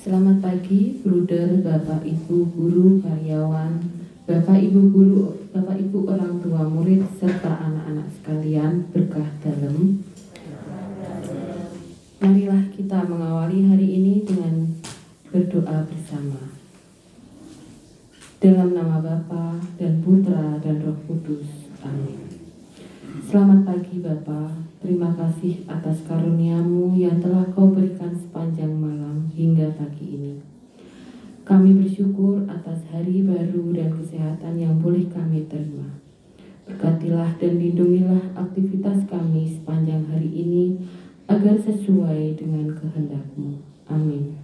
Selamat pagi, bruder, bapak, ibu, guru, karyawan, bapak, ibu, guru, bapak, ibu, orang tua, murid, serta anak-anak sekalian berkah dalam. Marilah kita mengawali hari ini dengan berdoa bersama. Dalam nama Bapa dan Putra dan Roh Kudus. Amin. Selamat pagi Bapa, terima kasih atas karuniamu yang telah kau berikan sepanjang malam hingga pagi ini. Kami bersyukur atas hari baru dan kesehatan yang boleh kami terima. Berkatilah dan lindungilah aktivitas kami sepanjang hari ini agar sesuai dengan kehendakmu. Amin.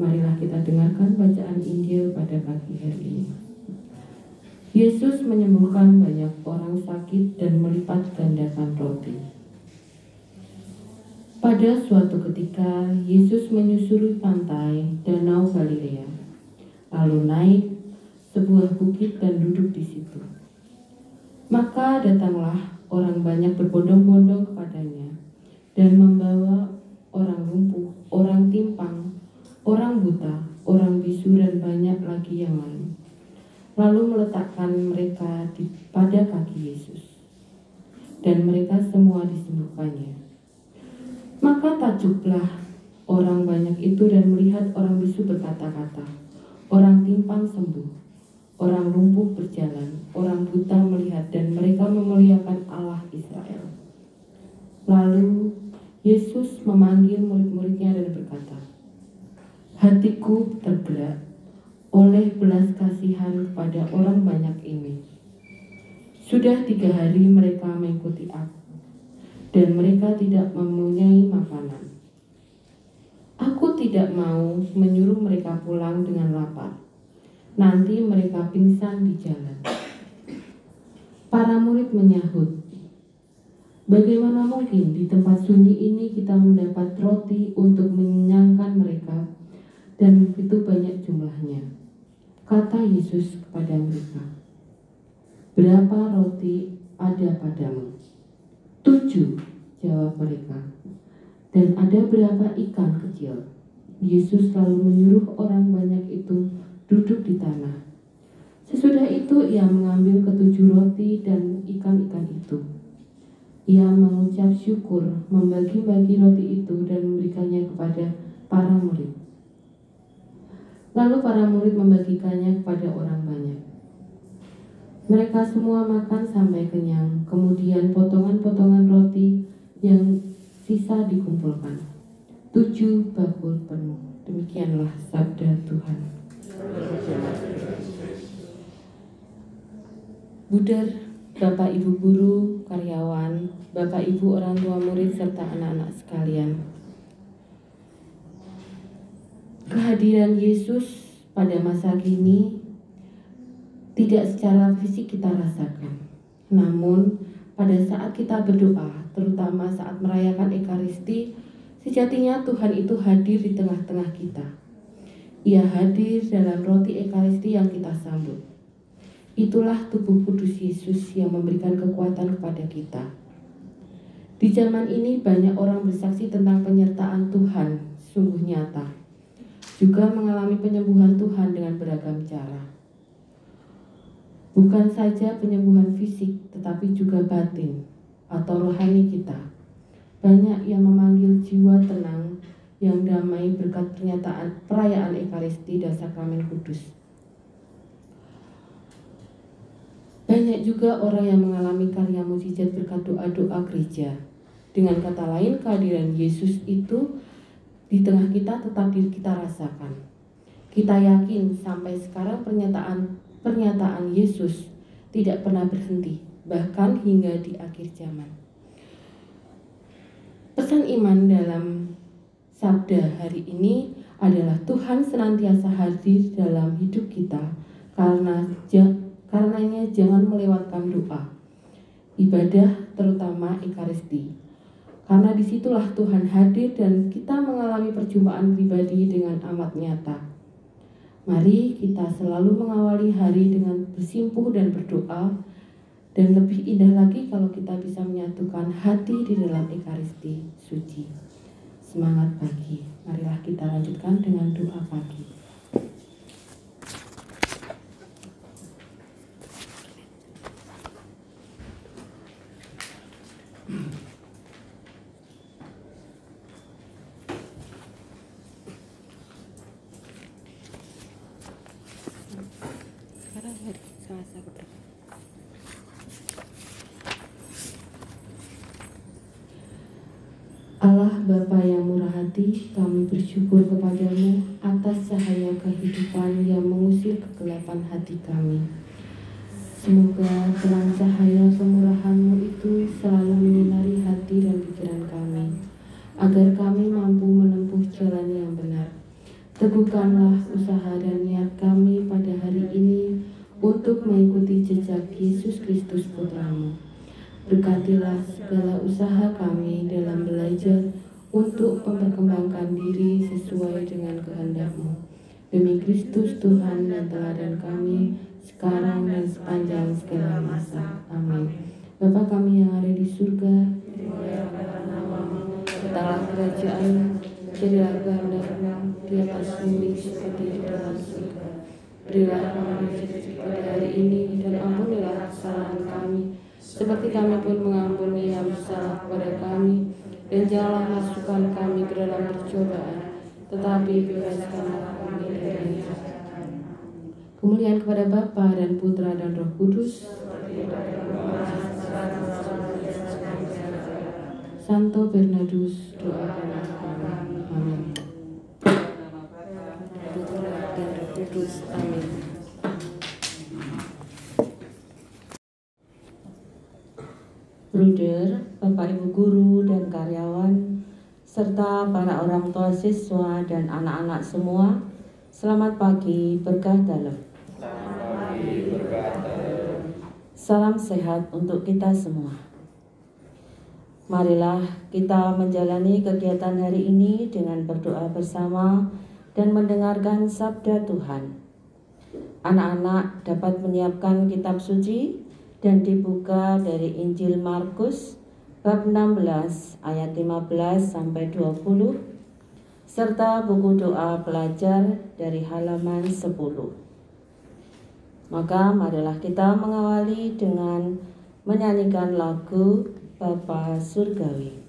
Marilah kita dengarkan bacaan Injil pada pagi hari ini. Yesus menyembuhkan banyak orang sakit dan melipat gandakan roti. Pada suatu ketika, Yesus menyusuri pantai Danau Galilea, lalu naik sebuah bukit dan duduk di situ. Maka datanglah orang banyak berbondong-bondong kepadanya dan membawa orang lumpuh, orang timpang, orang buta, orang bisu dan banyak lagi yang lain. Lalu meletakkan mereka di pada kaki Yesus. Dan mereka semua disembuhkannya. Maka takjublah orang banyak itu dan melihat orang bisu berkata-kata, orang timpang sembuh, orang lumpuh berjalan, orang buta melihat dan mereka memuliakan Allah Israel. Lalu Yesus memanggil murid-muridnya dan berkata, Hatiku tergerak oleh belas kasihan kepada orang banyak ini. Sudah tiga hari mereka mengikuti aku, dan mereka tidak mempunyai makanan. Aku tidak mau menyuruh mereka pulang dengan lapar. Nanti mereka pingsan di jalan. Para murid menyahut, Bagaimana mungkin di tempat sunyi ini kita mendapat roti untuk mengenyangkan mereka dan begitu banyak jumlahnya. Kata Yesus kepada mereka, Berapa roti ada padamu? Tujuh, jawab mereka. Dan ada berapa ikan kecil? Yesus lalu menyuruh orang banyak itu duduk di tanah. Sesudah itu ia mengambil ketujuh roti dan ikan-ikan itu. Ia mengucap syukur, membagi-bagi roti itu dan memberikannya kepada para murid. Lalu para murid membagikannya kepada orang banyak. Mereka semua makan sampai kenyang, kemudian potongan-potongan roti yang sisa dikumpulkan. Tujuh bakul penuh. Demikianlah sabda Tuhan. Budar, Bapak Ibu guru, karyawan, Bapak Ibu orang tua murid serta anak-anak sekalian. Kehadiran Yesus pada masa kini tidak secara fisik kita rasakan. Namun, pada saat kita berdoa, terutama saat merayakan Ekaristi, sejatinya Tuhan itu hadir di tengah-tengah kita. Ia hadir dalam roti Ekaristi yang kita sambut. Itulah tubuh kudus Yesus yang memberikan kekuatan kepada kita. Di zaman ini banyak orang bersaksi tentang penyertaan Tuhan sungguh nyata. Juga mengalami penyembuhan Tuhan dengan beragam cara. Bukan saja penyembuhan fisik, tetapi juga batin atau rohani kita. Banyak yang memanggil jiwa tenang yang damai berkat pernyataan perayaan Ekaristi dan Sakramen Kudus. Banyak juga orang yang mengalami karya mujizat berkat doa-doa gereja. Dengan kata lain, kehadiran Yesus itu di tengah kita tetap kita rasakan. Kita yakin sampai sekarang pernyataan pernyataan Yesus tidak pernah berhenti, bahkan hingga di akhir zaman. Pesan iman dalam sabda hari ini adalah Tuhan senantiasa hadir dalam hidup kita karena Karenanya jangan melewatkan doa, ibadah terutama Ekaristi. Karena di situlah Tuhan hadir dan kita mengalami perjumpaan pribadi dengan amat nyata. Mari kita selalu mengawali hari dengan bersimpuh dan berdoa dan lebih indah lagi kalau kita bisa menyatukan hati di dalam Ekaristi suci. Semangat pagi. Marilah kita lanjutkan dengan doa pagi. Allah Bapa yang murah hati, kami bersyukur kepadamu atas cahaya kehidupan yang mengusir kegelapan hati kami. Semoga terang cahaya kemurahanmu itu selalu menyinari hati dan pikiran kami, agar kami mampu menempuh jalan yang benar. Teguhkanlah usaha dan niat kami pada hari ini untuk mengikuti jejak Yesus Kristus Putramu. Berkatilah segala usaha kami dalam belajar untuk memperkembangkan diri sesuai dengan kehendakmu. Demi Kristus Tuhan dan teladan kami, sekarang dan sepanjang segala masa. Amin. Bapa kami yang ada di surga, datanglah kerajaan, jadilah kehendakmu di atas bumi seperti di dalam surga. Berilah kami rezeki pada hari ini dan ampunilah kesalahan kami, seperti kami pun mengampuni yang bersalah kepada kami dan janganlah masukkan kami ke dalam percobaan tetapi bebaskanlah kami dari jahat. Kemuliaan kepada Bapa dan Putra dan Roh Kudus. Santo Bernardus doakanlah kami. Amin. Putra dan Roh Kudus amin Bruder, Bapak Ibu guru dan karyawan, serta para orang tua siswa dan anak-anak semua, selamat pagi berkah dalam. Salam sehat untuk kita semua. Marilah kita menjalani kegiatan hari ini dengan berdoa bersama dan mendengarkan sabda Tuhan. Anak-anak dapat menyiapkan kitab suci dan dibuka dari Injil Markus bab 16 ayat 15 sampai 20 serta buku doa pelajar dari halaman 10. Maka marilah kita mengawali dengan menyanyikan lagu Bapa Surgawi.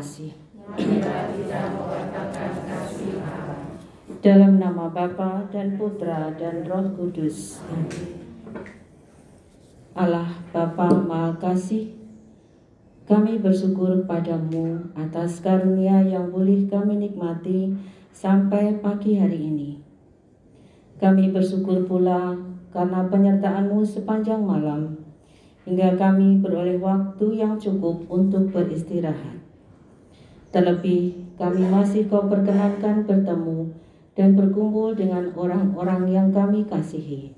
Kasih. Dalam nama Bapa dan Putra dan Roh Kudus. Allah Bapa Maha Kasih, kami bersyukur padamu atas karunia yang boleh kami nikmati sampai pagi hari ini. Kami bersyukur pula karena penyertaanmu sepanjang malam hingga kami beroleh waktu yang cukup untuk beristirahat. Terlebih, kami masih kau perkenankan bertemu dan berkumpul dengan orang-orang yang kami kasihi.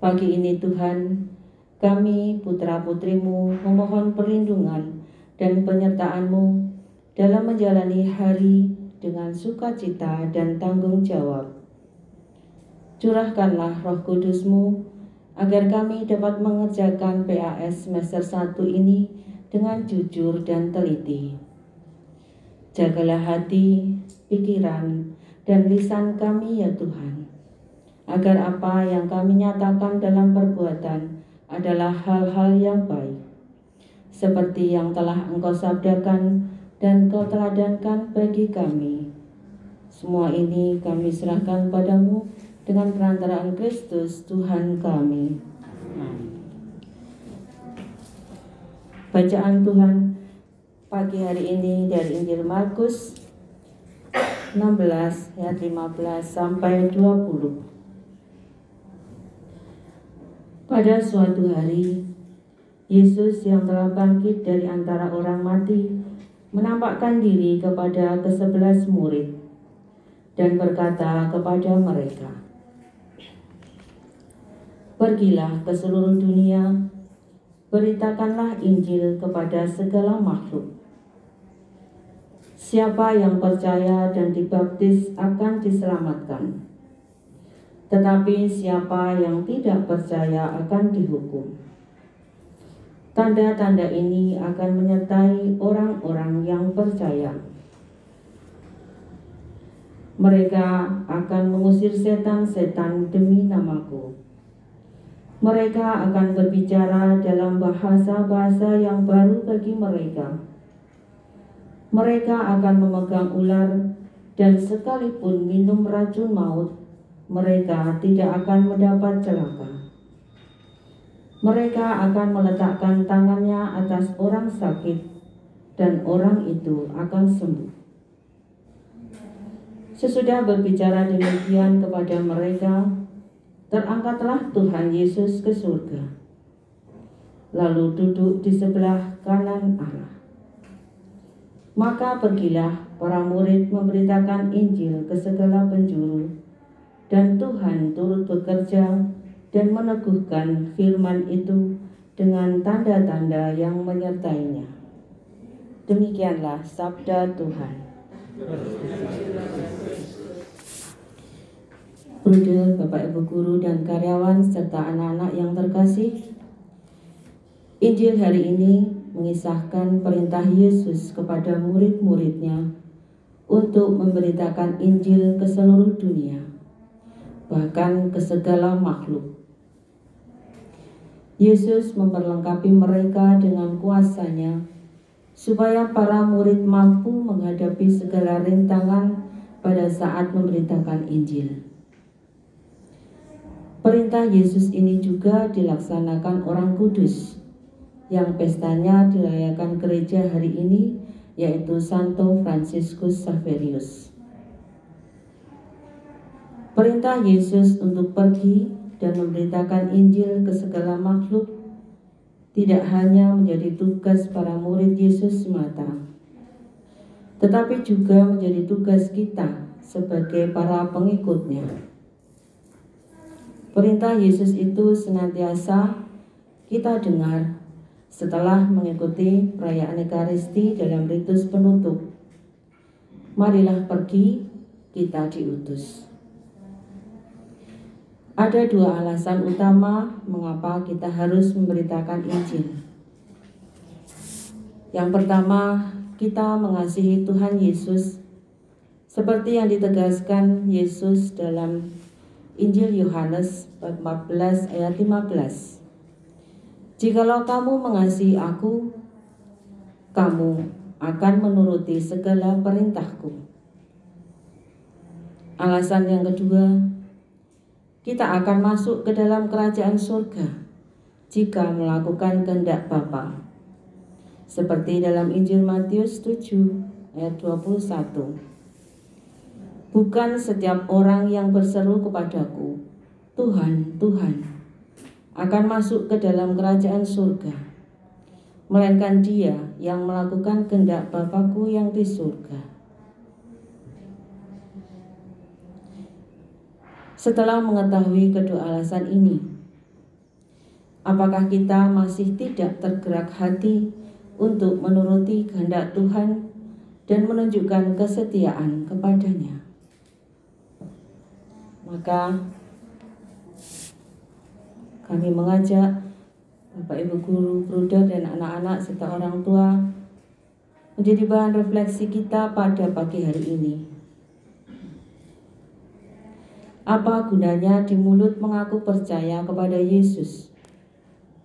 Pagi ini Tuhan, kami putra-putrimu memohon perlindungan dan penyertaanmu dalam menjalani hari dengan sukacita dan tanggung jawab. Curahkanlah roh kudusmu agar kami dapat mengerjakan PAS semester 1 ini dengan jujur dan teliti. Jagalah hati, pikiran, dan lisan kami ya Tuhan. Agar apa yang kami nyatakan dalam perbuatan adalah hal-hal yang baik. Seperti yang telah engkau sabdakan dan kau teladankan bagi kami. Semua ini kami serahkan padamu dengan perantaraan Kristus Tuhan kami. Bacaan Tuhan pagi hari ini dari Injil Markus 16 ayat 15 sampai 20. Pada suatu hari, Yesus yang telah bangkit dari antara orang mati menampakkan diri kepada kesebelas murid dan berkata kepada mereka, Pergilah ke seluruh dunia beritakanlah Injil kepada segala makhluk. Siapa yang percaya dan dibaptis akan diselamatkan, tetapi siapa yang tidak percaya akan dihukum. Tanda-tanda ini akan menyertai orang-orang yang percaya. Mereka akan mengusir setan-setan demi namaku mereka akan berbicara dalam bahasa-bahasa yang baru bagi mereka. Mereka akan memegang ular dan sekalipun minum racun maut, mereka tidak akan mendapat celaka. Mereka akan meletakkan tangannya atas orang sakit dan orang itu akan sembuh. Sesudah berbicara demikian kepada mereka, terangkatlah Tuhan Yesus ke surga, lalu duduk di sebelah kanan Allah. Maka pergilah para murid memberitakan Injil ke segala penjuru, dan Tuhan turut bekerja dan meneguhkan firman itu dengan tanda-tanda yang menyertainya. Demikianlah sabda Tuhan. Bruder, Bapak Ibu Guru dan karyawan serta anak-anak yang terkasih, Injil hari ini mengisahkan perintah Yesus kepada murid-muridnya untuk memberitakan Injil ke seluruh dunia, bahkan ke segala makhluk. Yesus memperlengkapi mereka dengan kuasanya supaya para murid mampu menghadapi segala rintangan pada saat memberitakan Injil. Perintah Yesus ini juga dilaksanakan orang kudus yang pestanya dirayakan gereja hari ini yaitu Santo Franciscus Saverius. Perintah Yesus untuk pergi dan memberitakan Injil ke segala makhluk tidak hanya menjadi tugas para murid Yesus semata, tetapi juga menjadi tugas kita sebagai para pengikutnya. Perintah Yesus itu senantiasa kita dengar setelah mengikuti perayaan Ekaristi dalam ritus penutup. Marilah pergi, kita diutus. Ada dua alasan utama mengapa kita harus memberitakan Injil. Yang pertama, kita mengasihi Tuhan Yesus seperti yang ditegaskan Yesus dalam Injil Yohanes bab 14 ayat 15. Jikalau kamu mengasihi aku, kamu akan menuruti segala perintahku. Alasan yang kedua, kita akan masuk ke dalam kerajaan surga jika melakukan kehendak Bapa. Seperti dalam Injil Matius 7 ayat 21. Bukan setiap orang yang berseru kepadaku, Tuhan, Tuhan, akan masuk ke dalam kerajaan surga, melainkan dia yang melakukan kehendak Bapakku yang di surga. Setelah mengetahui kedua alasan ini, apakah kita masih tidak tergerak hati untuk menuruti kehendak Tuhan dan menunjukkan kesetiaan kepadanya? Maka kami mengajak Bapak Ibu guru, bruder dan anak-anak serta orang tua menjadi bahan refleksi kita pada pagi hari ini. Apa gunanya di mulut mengaku percaya kepada Yesus,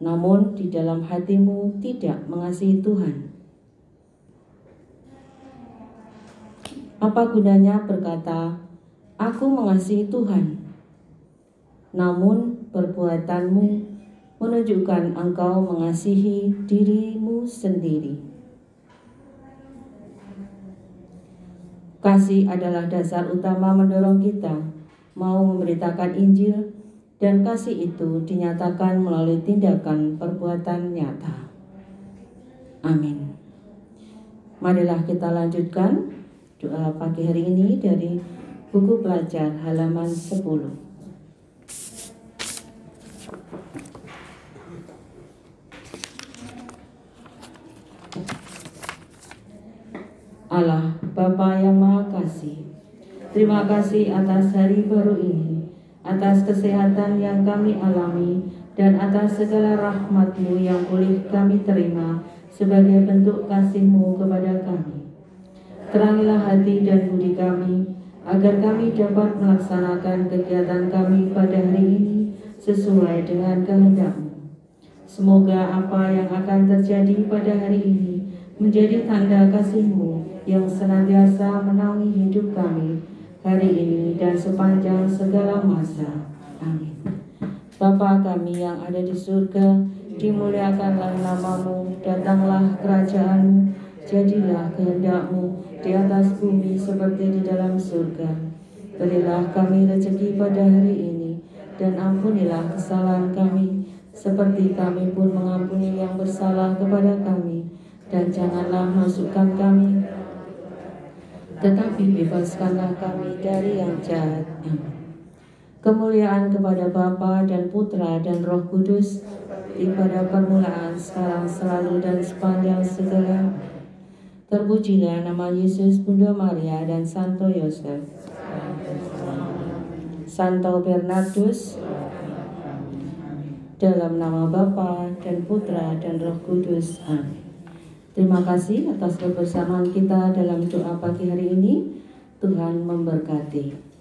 namun di dalam hatimu tidak mengasihi Tuhan? Apa gunanya berkata, "Aku mengasihi Tuhan," namun perbuatanmu menunjukkan engkau mengasihi dirimu sendiri? Kasih adalah dasar utama mendorong kita mau memberitakan Injil dan kasih itu dinyatakan melalui tindakan perbuatan nyata. Amin. Marilah kita lanjutkan doa pagi hari ini dari buku pelajar halaman 10. Allah, Bapa yang Maha Kasih, Terima kasih atas hari baru ini, atas kesehatan yang kami alami, dan atas segala rahmatmu yang boleh kami terima sebagai bentuk kasihmu kepada kami. Terangilah hati dan budi kami, agar kami dapat melaksanakan kegiatan kami pada hari ini sesuai dengan kehendakmu. Semoga apa yang akan terjadi pada hari ini menjadi tanda kasihmu yang senantiasa menaungi hidup kami hari ini dan sepanjang segala masa. Amin. Bapa kami yang ada di surga, dimuliakanlah namamu, datanglah kerajaanmu, jadilah kehendakmu di atas bumi seperti di dalam surga. Berilah kami rezeki pada hari ini, dan ampunilah kesalahan kami, seperti kami pun mengampuni yang bersalah kepada kami. Dan janganlah masukkan kami tetapi bebaskanlah kami dari yang jahat. Kemuliaan kepada Bapa dan Putra dan Roh Kudus, di pada permulaan, sekarang, selalu, dan sepanjang segala. Terpujilah nama Yesus, Bunda Maria, dan Santo Yosef. Santo Bernardus, dalam nama Bapa dan Putra dan Roh Kudus. Amin. Terima kasih atas kebersamaan kita dalam doa pagi hari ini. Tuhan memberkati.